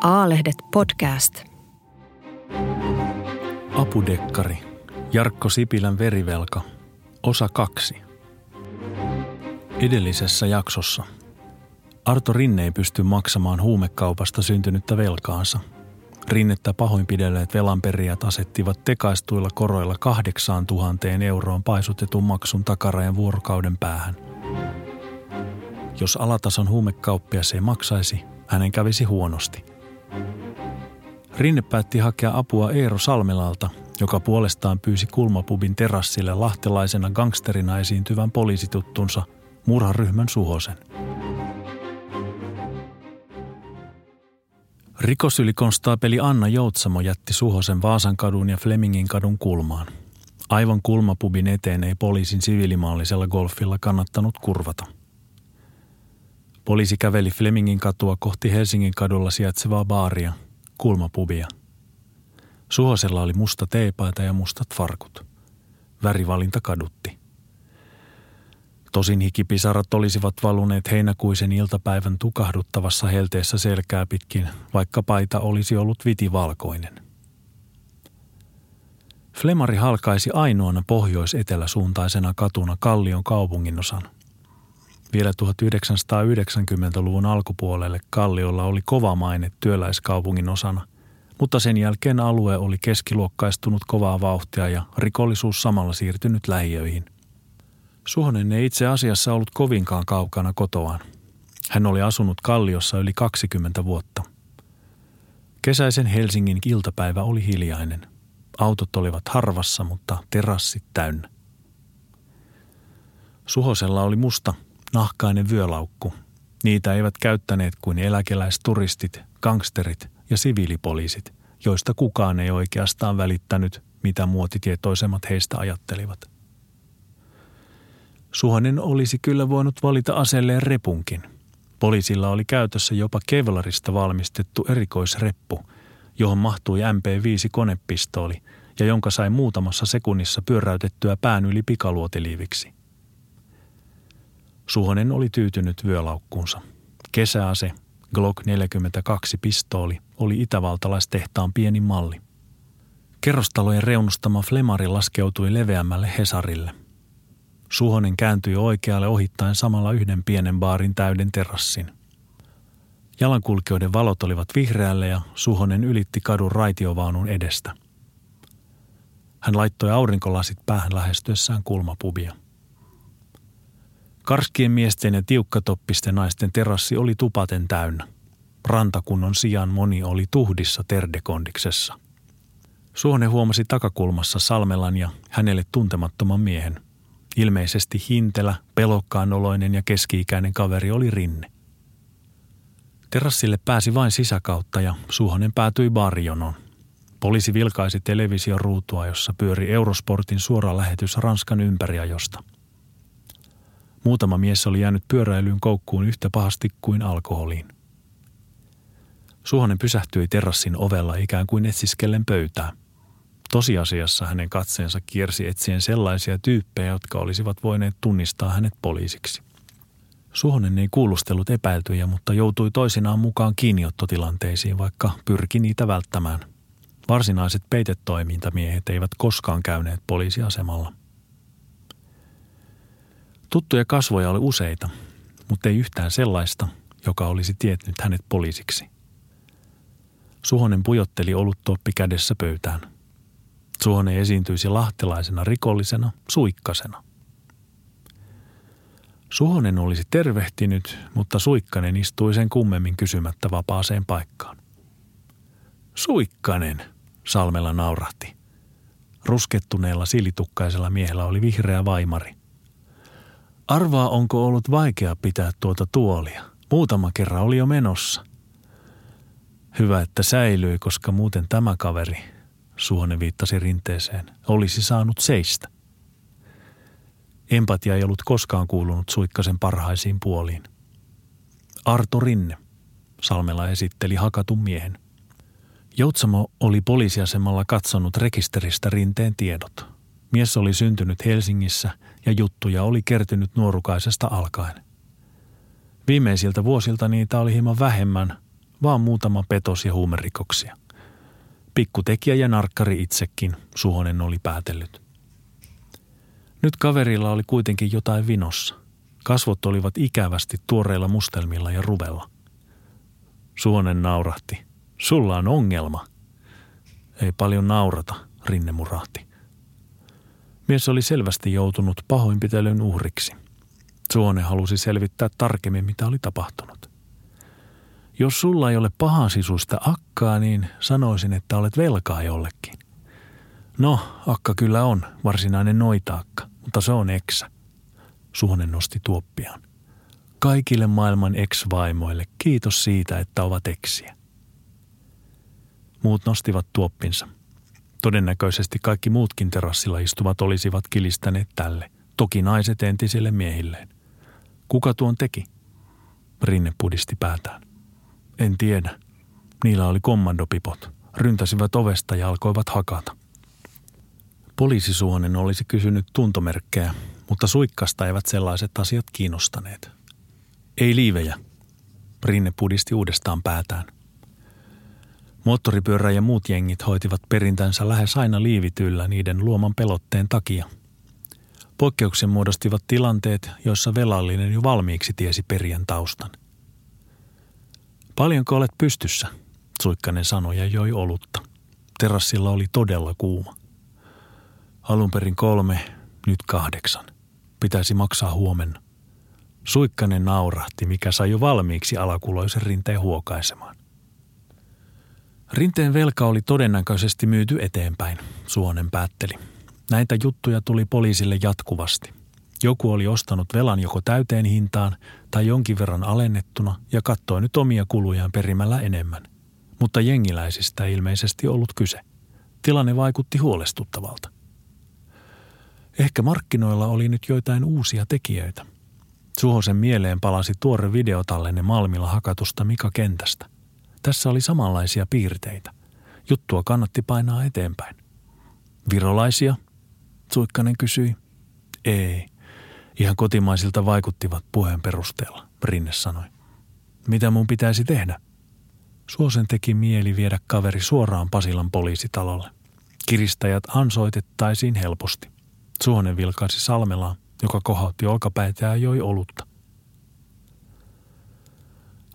A-lehdet podcast. Apudekkari. Jarkko Sipilän verivelka. Osa kaksi. Edellisessä jaksossa. Arto Rinne ei pysty maksamaan huumekaupasta syntynyttä velkaansa. Rinnettä pahoinpidelleet velanperijät asettivat tekaistuilla koroilla kahdeksaan tuhanteen euroon paisutetun maksun takarajan vuorokauden päähän. Jos alatason huumekauppias ei maksaisi, hänen kävisi huonosti – Rinne päätti hakea apua Eero Salmelalta, joka puolestaan pyysi Kulmapubin terassille lahtelaisena gangsterina esiintyvän poliisituttunsa murharyhmän Suhosen. Rikosylikonstaapeli Anna Joutsamo jätti Suhosen Vaasankadun ja Flemingin kadun kulmaan. Aivan kulmapubin eteen ei poliisin siviilimaallisella golfilla kannattanut kurvata. Poliisi käveli Flemingin katua kohti Helsingin kadulla sijaitsevaa baaria – kulmapubia. Suhosella oli musta teepaita ja mustat farkut. Värivalinta kadutti. Tosin hikipisarat olisivat valuneet heinäkuisen iltapäivän tukahduttavassa helteessä selkää pitkin, vaikka paita olisi ollut vitivalkoinen. Flemari halkaisi ainoana pohjois-eteläsuuntaisena katuna Kallion kaupunginosan. Vielä 1990-luvun alkupuolelle Kalliolla oli kova maine työläiskaupungin osana, mutta sen jälkeen alue oli keskiluokkaistunut kovaa vauhtia ja rikollisuus samalla siirtynyt lähiöihin. Suhonen ei itse asiassa ollut kovinkaan kaukana kotoaan. Hän oli asunut Kalliossa yli 20 vuotta. Kesäisen Helsingin iltapäivä oli hiljainen. Autot olivat harvassa, mutta terassit täynnä. Suhosella oli musta nahkainen vyölaukku. Niitä eivät käyttäneet kuin eläkeläisturistit, gangsterit ja siviilipoliisit, joista kukaan ei oikeastaan välittänyt, mitä muotitietoisemmat heistä ajattelivat. Suhonen olisi kyllä voinut valita aseelleen repunkin. Poliisilla oli käytössä jopa Kevlarista valmistettu erikoisreppu, johon mahtui MP5 konepistooli ja jonka sai muutamassa sekunnissa pyöräytettyä pään yli pikaluotiliiviksi. Suhonen oli tyytynyt vyölaukkuunsa. Kesäase, Glock 42 pistooli, oli itävaltalaistehtaan pieni malli. Kerrostalojen reunustama Flemari laskeutui leveämmälle Hesarille. Suhonen kääntyi oikealle ohittaen samalla yhden pienen baarin täyden terassin. Jalankulkijoiden valot olivat vihreälle ja Suhonen ylitti kadun raitiovaunun edestä. Hän laittoi aurinkolasit päähän lähestyessään kulmapubia – Karskien miesten ja tiukkatoppisten naisten terassi oli tupaten täynnä. Rantakunnon sijaan moni oli tuhdissa terdekondiksessa. Suone huomasi takakulmassa Salmelan ja hänelle tuntemattoman miehen. Ilmeisesti hintelä, pelokkaan oloinen ja keski-ikäinen kaveri oli Rinne. Terassille pääsi vain sisäkautta ja Suhonen päätyi barjonoon. Poliisi vilkaisi television ruutua, jossa pyöri Eurosportin suora lähetys Ranskan ympäriajosta – Muutama mies oli jäänyt pyöräilyyn koukkuun yhtä pahasti kuin alkoholiin. Suhonen pysähtyi terassin ovella ikään kuin etsiskellen pöytää. Tosiasiassa hänen katseensa kiersi etsien sellaisia tyyppejä, jotka olisivat voineet tunnistaa hänet poliisiksi. Suhonen ei kuulustellut epäiltyjä, mutta joutui toisinaan mukaan kiinniottotilanteisiin, vaikka pyrki niitä välttämään. Varsinaiset peitetoimintamiehet eivät koskaan käyneet poliisiasemalla – Tuttuja kasvoja oli useita, mutta ei yhtään sellaista, joka olisi tietnyt hänet poliisiksi. Suhonen pujotteli oluttuoppi kädessä pöytään. Suhonen esiintyisi lahtelaisena rikollisena, suikkasena. Suhonen olisi tervehtinyt, mutta Suikkanen istui sen kummemmin kysymättä vapaaseen paikkaan. Suikkanen, Salmella naurahti. Ruskettuneella silitukkaisella miehellä oli vihreä vaimari – Arvaa, onko ollut vaikea pitää tuota tuolia. Muutama kerran oli jo menossa. Hyvä, että säilyi, koska muuten tämä kaveri, Suonen viittasi rinteeseen, olisi saanut seistä. Empatia ei ollut koskaan kuulunut Suikkasen parhaisiin puoliin. Arto Rinne, Salmela esitteli hakatun miehen. Joutsamo oli poliisiasemalla katsonut rekisteristä rinteen tiedot – Mies oli syntynyt Helsingissä ja juttuja oli kertynyt nuorukaisesta alkaen. Viimeisiltä vuosilta niitä oli hieman vähemmän, vaan muutama petos ja huumerikoksia. Pikkutekijä ja narkkari itsekin, Suhonen oli päätellyt. Nyt kaverilla oli kuitenkin jotain vinossa. Kasvot olivat ikävästi tuoreilla mustelmilla ja ruvella. Suonen naurahti. Sulla on ongelma. Ei paljon naurata, Rinne murahti. Mies oli selvästi joutunut pahoinpitelyn uhriksi. Suone halusi selvittää tarkemmin, mitä oli tapahtunut. Jos sulla ei ole sisusta akkaa, niin sanoisin, että olet velkaa jollekin. No, akka kyllä on, varsinainen noitaakka, mutta se on eksä. Suhonen nosti tuoppiaan. Kaikille maailman ex-vaimoille kiitos siitä, että ovat eksiä. Muut nostivat tuoppinsa. Todennäköisesti kaikki muutkin terassilla istuvat olisivat kilistäneet tälle, toki naiset entisille miehilleen. Kuka tuon teki? Rinne pudisti päätään. En tiedä. Niillä oli kommandopipot. Ryntäsivät ovesta ja alkoivat hakata. Poliisisuonen olisi kysynyt tuntomerkkejä, mutta suikkasta eivät sellaiset asiat kiinnostaneet. Ei liivejä. Rinne pudisti uudestaan päätään. Moottoripyörä ja muut jengit hoitivat perintänsä lähes aina liivityllä niiden luoman pelotteen takia. Poikkeuksen muodostivat tilanteet, joissa velallinen jo valmiiksi tiesi perijän taustan. Paljonko olet pystyssä, Suikkanen sanoi ja joi olutta. Terassilla oli todella kuuma. Alun perin kolme, nyt kahdeksan. Pitäisi maksaa huomenna. Suikkanen naurahti, mikä sai jo valmiiksi alakuloisen rinteen huokaisemaan. Rinteen velka oli todennäköisesti myyty eteenpäin, Suonen päätteli. Näitä juttuja tuli poliisille jatkuvasti. Joku oli ostanut velan joko täyteen hintaan tai jonkin verran alennettuna ja katsoi nyt omia kulujaan perimällä enemmän. Mutta jengiläisistä ei ilmeisesti ollut kyse. Tilanne vaikutti huolestuttavalta. Ehkä markkinoilla oli nyt joitain uusia tekijöitä. Suhosen mieleen palasi tuore videotallenne Malmilla hakatusta Mika Kentästä. Tässä oli samanlaisia piirteitä. Juttua kannatti painaa eteenpäin. Virolaisia? Suikkanen kysyi. Ei. Ihan kotimaisilta vaikuttivat puheen perusteella, Rinne sanoi. Mitä mun pitäisi tehdä? Suosen teki mieli viedä kaveri suoraan Pasilan poliisitalolle. Kiristäjät ansoitettaisiin helposti. Suonen vilkaisi Salmelaa, joka kohautti olkapäitä ja joi olutta.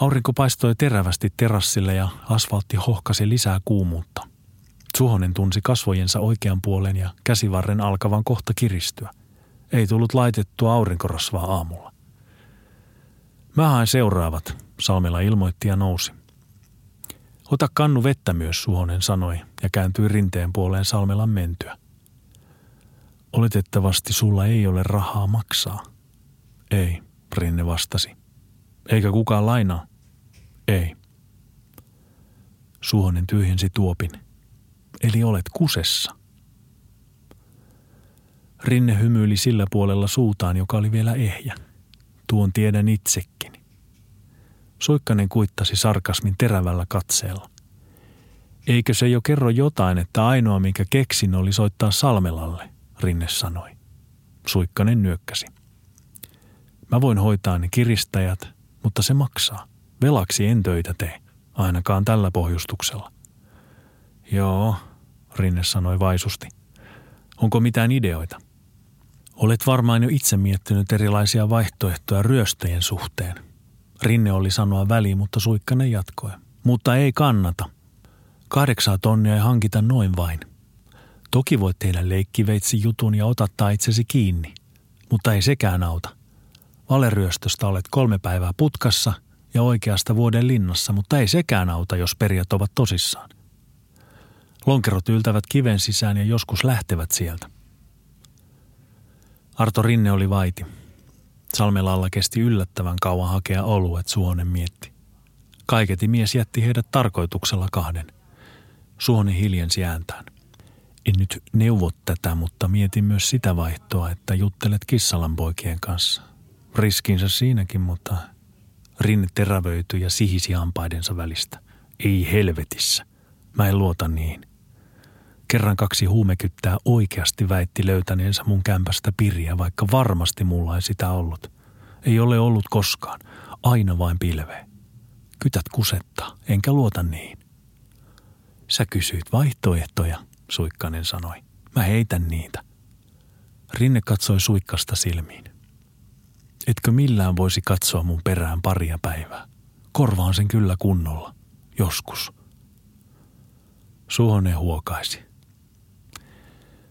Aurinko paistoi terävästi terassille ja asfaltti hohkasi lisää kuumuutta. Suhonen tunsi kasvojensa oikean puolen ja käsivarren alkavan kohta kiristyä. Ei tullut laitettua aurinkorasvaa aamulla. Mä haen seuraavat, Salmela ilmoitti ja nousi. Ota kannu vettä myös, Suhonen sanoi ja kääntyi rinteen puoleen Salmelan mentyä. Oletettavasti sulla ei ole rahaa maksaa. Ei, Rinne vastasi. Eikä kukaan lainaa? Ei. Suhonen tyhjensi tuopin. Eli olet kusessa. Rinne hymyili sillä puolella suutaan, joka oli vielä ehjä. Tuon tiedän itsekin. Soikkanen kuittasi sarkasmin terävällä katseella. Eikö se jo kerro jotain, että ainoa minkä keksin oli soittaa Salmelalle, Rinne sanoi. Suikkanen nyökkäsi. Mä voin hoitaa ne kiristäjät, mutta se maksaa. Velaksi en töitä tee, ainakaan tällä pohjustuksella. Joo, Rinne sanoi vaisusti. Onko mitään ideoita? Olet varmaan jo itse miettinyt erilaisia vaihtoehtoja ryöstöjen suhteen. Rinne oli sanoa väliin, mutta Suikkanen jatkoi. Mutta ei kannata. Kahdeksaa tonnia ei hankita noin vain. Toki voit tehdä leikkiveitsi jutun ja otattaa itsesi kiinni, mutta ei sekään auta. Valeryöstöstä olet kolme päivää putkassa ja oikeasta vuoden linnassa, mutta ei sekään auta, jos perijät ovat tosissaan. Lonkerot yltävät kiven sisään ja joskus lähtevät sieltä. Arto Rinne oli vaiti. Salmelalla kesti yllättävän kauan hakea oluet, Suonen mietti. Kaiketi mies jätti heidät tarkoituksella kahden. Suoni hiljensi ääntään. En nyt neuvo tätä, mutta mietin myös sitä vaihtoa, että juttelet Kissalan poikien kanssa. Riskinsä siinäkin, mutta rinne terävöityi ja sihisi hampaidensa välistä. Ei helvetissä. Mä en luota niin. Kerran kaksi huumekyttää oikeasti väitti löytäneensä mun kämpästä piriä, vaikka varmasti mulla ei sitä ollut. Ei ole ollut koskaan. Aina vain pilvee. Kytät kusettaa, enkä luota niihin. Sä kysyit vaihtoehtoja, Suikkanen sanoi. Mä heitän niitä. Rinne katsoi Suikkasta silmiin. Etkö millään voisi katsoa mun perään paria päivää? Korvaan sen kyllä kunnolla. Joskus. Suhonen huokaisi.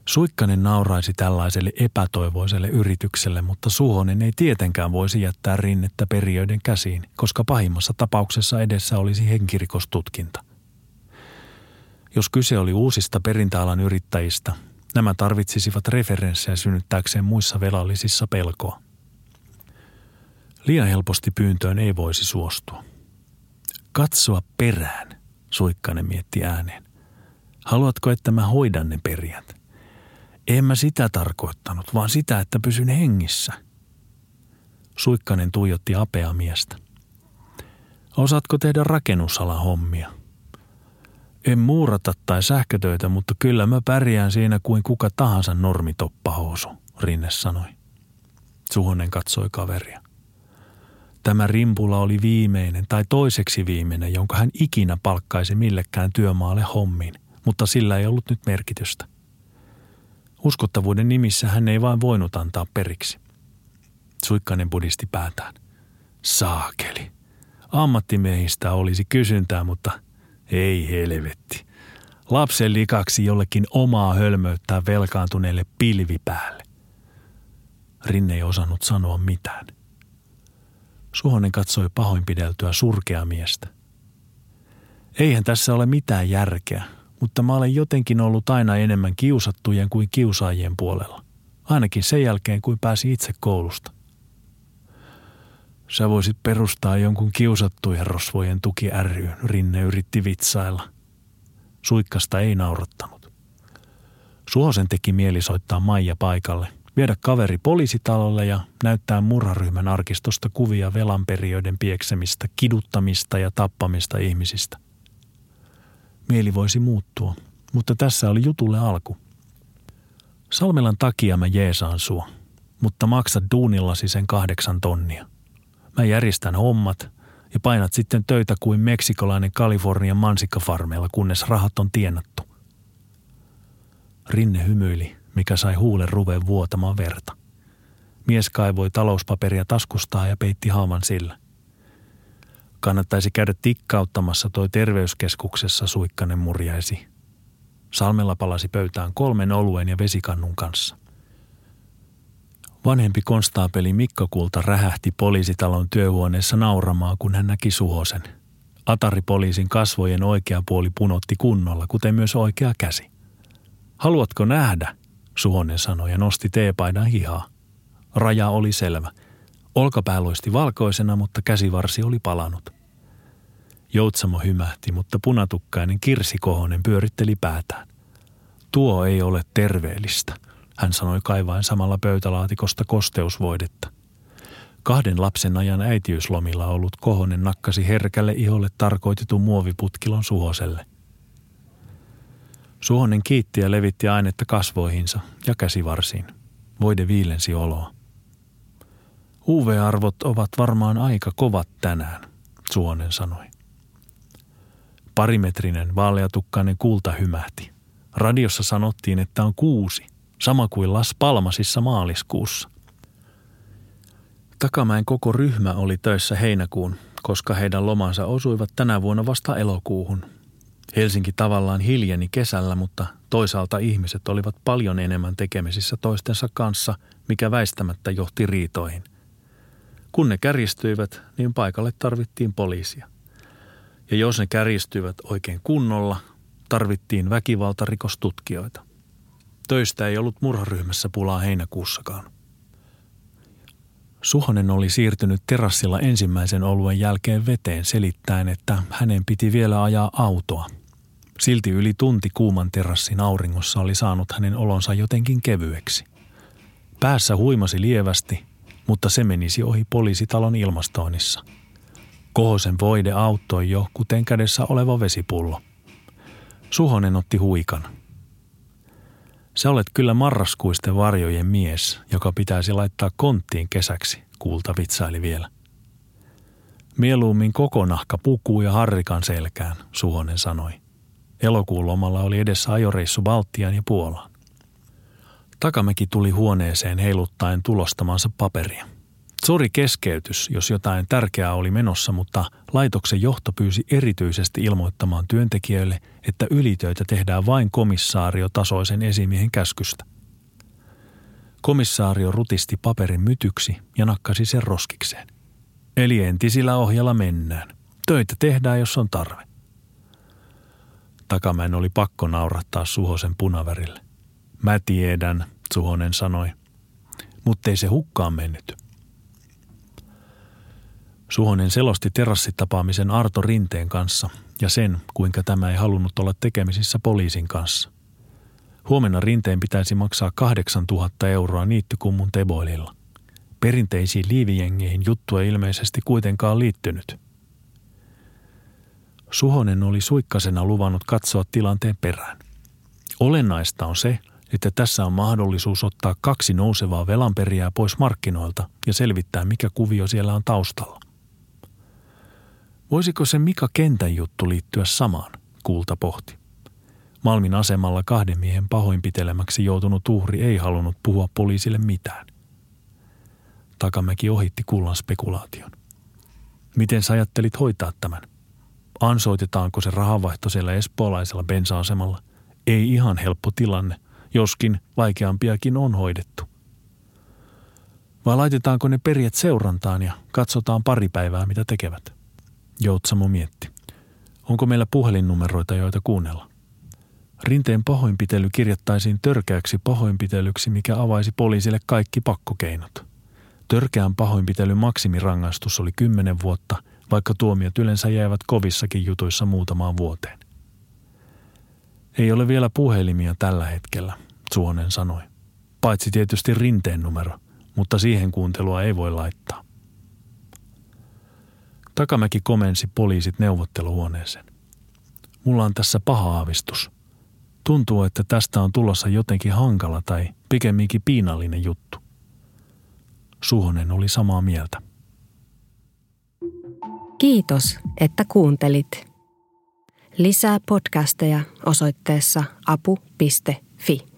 Suikkanen nauraisi tällaiselle epätoivoiselle yritykselle, mutta Suhonen ei tietenkään voisi jättää rinnettä periöiden käsiin, koska pahimmassa tapauksessa edessä olisi henkirikostutkinta. Jos kyse oli uusista perintäalan yrittäjistä, nämä tarvitsisivat referenssejä synnyttääkseen muissa velallisissa pelkoa. Liian helposti pyyntöön ei voisi suostua. Katsoa perään, Suikkanen mietti ääneen. Haluatko, että mä hoidan ne perjät? En mä sitä tarkoittanut, vaan sitä, että pysyn hengissä. Suikkanen tuijotti apea miestä. Osaatko tehdä rakennusalan hommia? En muurata tai sähkötöitä, mutta kyllä mä pärjään siinä kuin kuka tahansa normitoppahousu, Rinne sanoi. Suhonen katsoi kaveria. Tämä rimpula oli viimeinen tai toiseksi viimeinen, jonka hän ikinä palkkaisi millekään työmaalle hommiin, mutta sillä ei ollut nyt merkitystä. Uskottavuuden nimissä hän ei vain voinut antaa periksi. Suikkanen budisti päätään. Saakeli. Ammattimiehistä olisi kysyntää, mutta ei helvetti. Lapsen likaksi jollekin omaa hölmöyttää velkaantuneelle pilvi päälle. Rinne ei osannut sanoa mitään. Suhonen katsoi pahoinpideltyä surkea miestä. Eihän tässä ole mitään järkeä, mutta mä olen jotenkin ollut aina enemmän kiusattujen kuin kiusaajien puolella. Ainakin sen jälkeen, kuin pääsi itse koulusta. Sä voisit perustaa jonkun kiusattujen rosvojen tuki ry, Rinne yritti vitsailla. Suikkasta ei naurattanut. Suosen teki mieli soittaa Maija paikalle, viedä kaveri poliisitalolle ja näyttää murharyhmän arkistosta kuvia velanperiöiden pieksemistä, kiduttamista ja tappamista ihmisistä. Mieli voisi muuttua, mutta tässä oli jutulle alku. Salmelan takia mä jeesaan sua, mutta maksat duunillasi sen kahdeksan tonnia. Mä järjestän hommat ja painat sitten töitä kuin meksikolainen Kalifornian mansikkafarmeilla, kunnes rahat on tienattu. Rinne hymyili, mikä sai huulen ruveen vuotamaan verta. Mies kaivoi talouspaperia taskustaa ja peitti haavan sillä. Kannattaisi käydä tikkauttamassa toi terveyskeskuksessa, Suikkanen murjaisi. Salmella palasi pöytään kolmen oluen ja vesikannun kanssa. Vanhempi konstaapeli Mikko Kulta rähähti poliisitalon työhuoneessa nauramaan, kun hän näki Suhosen. Ataripoliisin kasvojen oikea puoli punotti kunnolla, kuten myös oikea käsi. Haluatko nähdä? Suhonen sanoi ja nosti teepaidan hihaa. Raja oli selvä. Olkapää loisti valkoisena, mutta käsivarsi oli palanut. Joutsamo hymähti, mutta punatukkainen Kirsi Kohonen pyöritteli päätään. Tuo ei ole terveellistä, hän sanoi kaivaen samalla pöytälaatikosta kosteusvoidetta. Kahden lapsen ajan äitiyslomilla ollut Kohonen nakkasi herkälle iholle tarkoitetun muoviputkilon Suhoselle. Suhonen kiitti ja levitti ainetta kasvoihinsa ja käsivarsiin. Voide viilensi oloa. UV-arvot ovat varmaan aika kovat tänään, Suonen sanoi. Parimetrinen vaaleatukkainen kulta hymähti. Radiossa sanottiin, että on kuusi, sama kuin Las Palmasissa maaliskuussa. Takamäen koko ryhmä oli töissä heinäkuun, koska heidän lomansa osuivat tänä vuonna vasta elokuuhun. Helsinki tavallaan hiljeni kesällä, mutta toisaalta ihmiset olivat paljon enemmän tekemisissä toistensa kanssa, mikä väistämättä johti riitoihin. Kun ne kärjistyivät, niin paikalle tarvittiin poliisia. Ja jos ne kärjistyivät oikein kunnolla, tarvittiin väkivaltarikostutkijoita. Töistä ei ollut murharyhmässä pulaa heinäkuussakaan. Suhonen oli siirtynyt terassilla ensimmäisen oluen jälkeen veteen selittäen, että hänen piti vielä ajaa autoa. Silti yli tunti kuuman terassin auringossa oli saanut hänen olonsa jotenkin kevyeksi. Päässä huimasi lievästi, mutta se menisi ohi poliisitalon ilmastoinnissa – Kohosen voide auttoi jo, kuten kädessä oleva vesipullo. Suhonen otti huikan. Sä olet kyllä marraskuisten varjojen mies, joka pitäisi laittaa konttiin kesäksi, kuulta vitsaili vielä. Mieluummin koko nahka pukuu ja harrikan selkään, Suhonen sanoi. Elokuun lomalla oli edessä ajoreissu Baltiaan ja Puolaan. Takamäki tuli huoneeseen heiluttaen tulostamansa paperia. Sori keskeytys, jos jotain tärkeää oli menossa, mutta laitoksen johto pyysi erityisesti ilmoittamaan työntekijöille, että ylitöitä tehdään vain komissaariotasoisen esimiehen käskystä. Komissaario rutisti paperin mytyksi ja nakkasi sen roskikseen. Eli entisillä ohjalla mennään. Töitä tehdään, jos on tarve. Takamäen oli pakko naurattaa Suhosen punavärille. Mä tiedän, Suhonen sanoi. Mutta ei se hukkaan mennyt. Suhonen selosti terassitapaamisen Arto Rinteen kanssa ja sen, kuinka tämä ei halunnut olla tekemisissä poliisin kanssa. Huomenna Rinteen pitäisi maksaa 8000 euroa niittykummun teboililla. Perinteisiin liivijengeihin juttu ei ilmeisesti kuitenkaan liittynyt. Suhonen oli suikkasena luvannut katsoa tilanteen perään. Olennaista on se, että tässä on mahdollisuus ottaa kaksi nousevaa velanperiää pois markkinoilta ja selvittää, mikä kuvio siellä on taustalla. Voisiko se Mika Kentän juttu liittyä samaan, Kulta pohti. Malmin asemalla kahden miehen pahoinpitelemäksi joutunut uhri ei halunnut puhua poliisille mitään. Takamäki ohitti kullan spekulaation. Miten sä ajattelit hoitaa tämän? Ansoitetaanko se rahanvaihto siellä espoolaisella bensa-asemalla? Ei ihan helppo tilanne, joskin vaikeampiakin on hoidettu. Vai laitetaanko ne perjet seurantaan ja katsotaan pari päivää, mitä tekevät? Joutsamo mietti. Onko meillä puhelinnumeroita, joita kuunnella? Rinteen pahoinpitely kirjattaisiin törkeäksi pahoinpitelyksi, mikä avaisi poliisille kaikki pakkokeinot. Törkeän pahoinpitelyn maksimirangaistus oli kymmenen vuotta, vaikka tuomiot yleensä jäävät kovissakin jutuissa muutamaan vuoteen. Ei ole vielä puhelimia tällä hetkellä, Suonen sanoi. Paitsi tietysti rinteen numero, mutta siihen kuuntelua ei voi laittaa. Takamäki komensi poliisit neuvotteluhuoneeseen. Mulla on tässä paha aavistus. Tuntuu, että tästä on tulossa jotenkin hankala tai pikemminkin piinallinen juttu. Suhonen oli samaa mieltä. Kiitos, että kuuntelit. Lisää podcasteja osoitteessa apu.fi.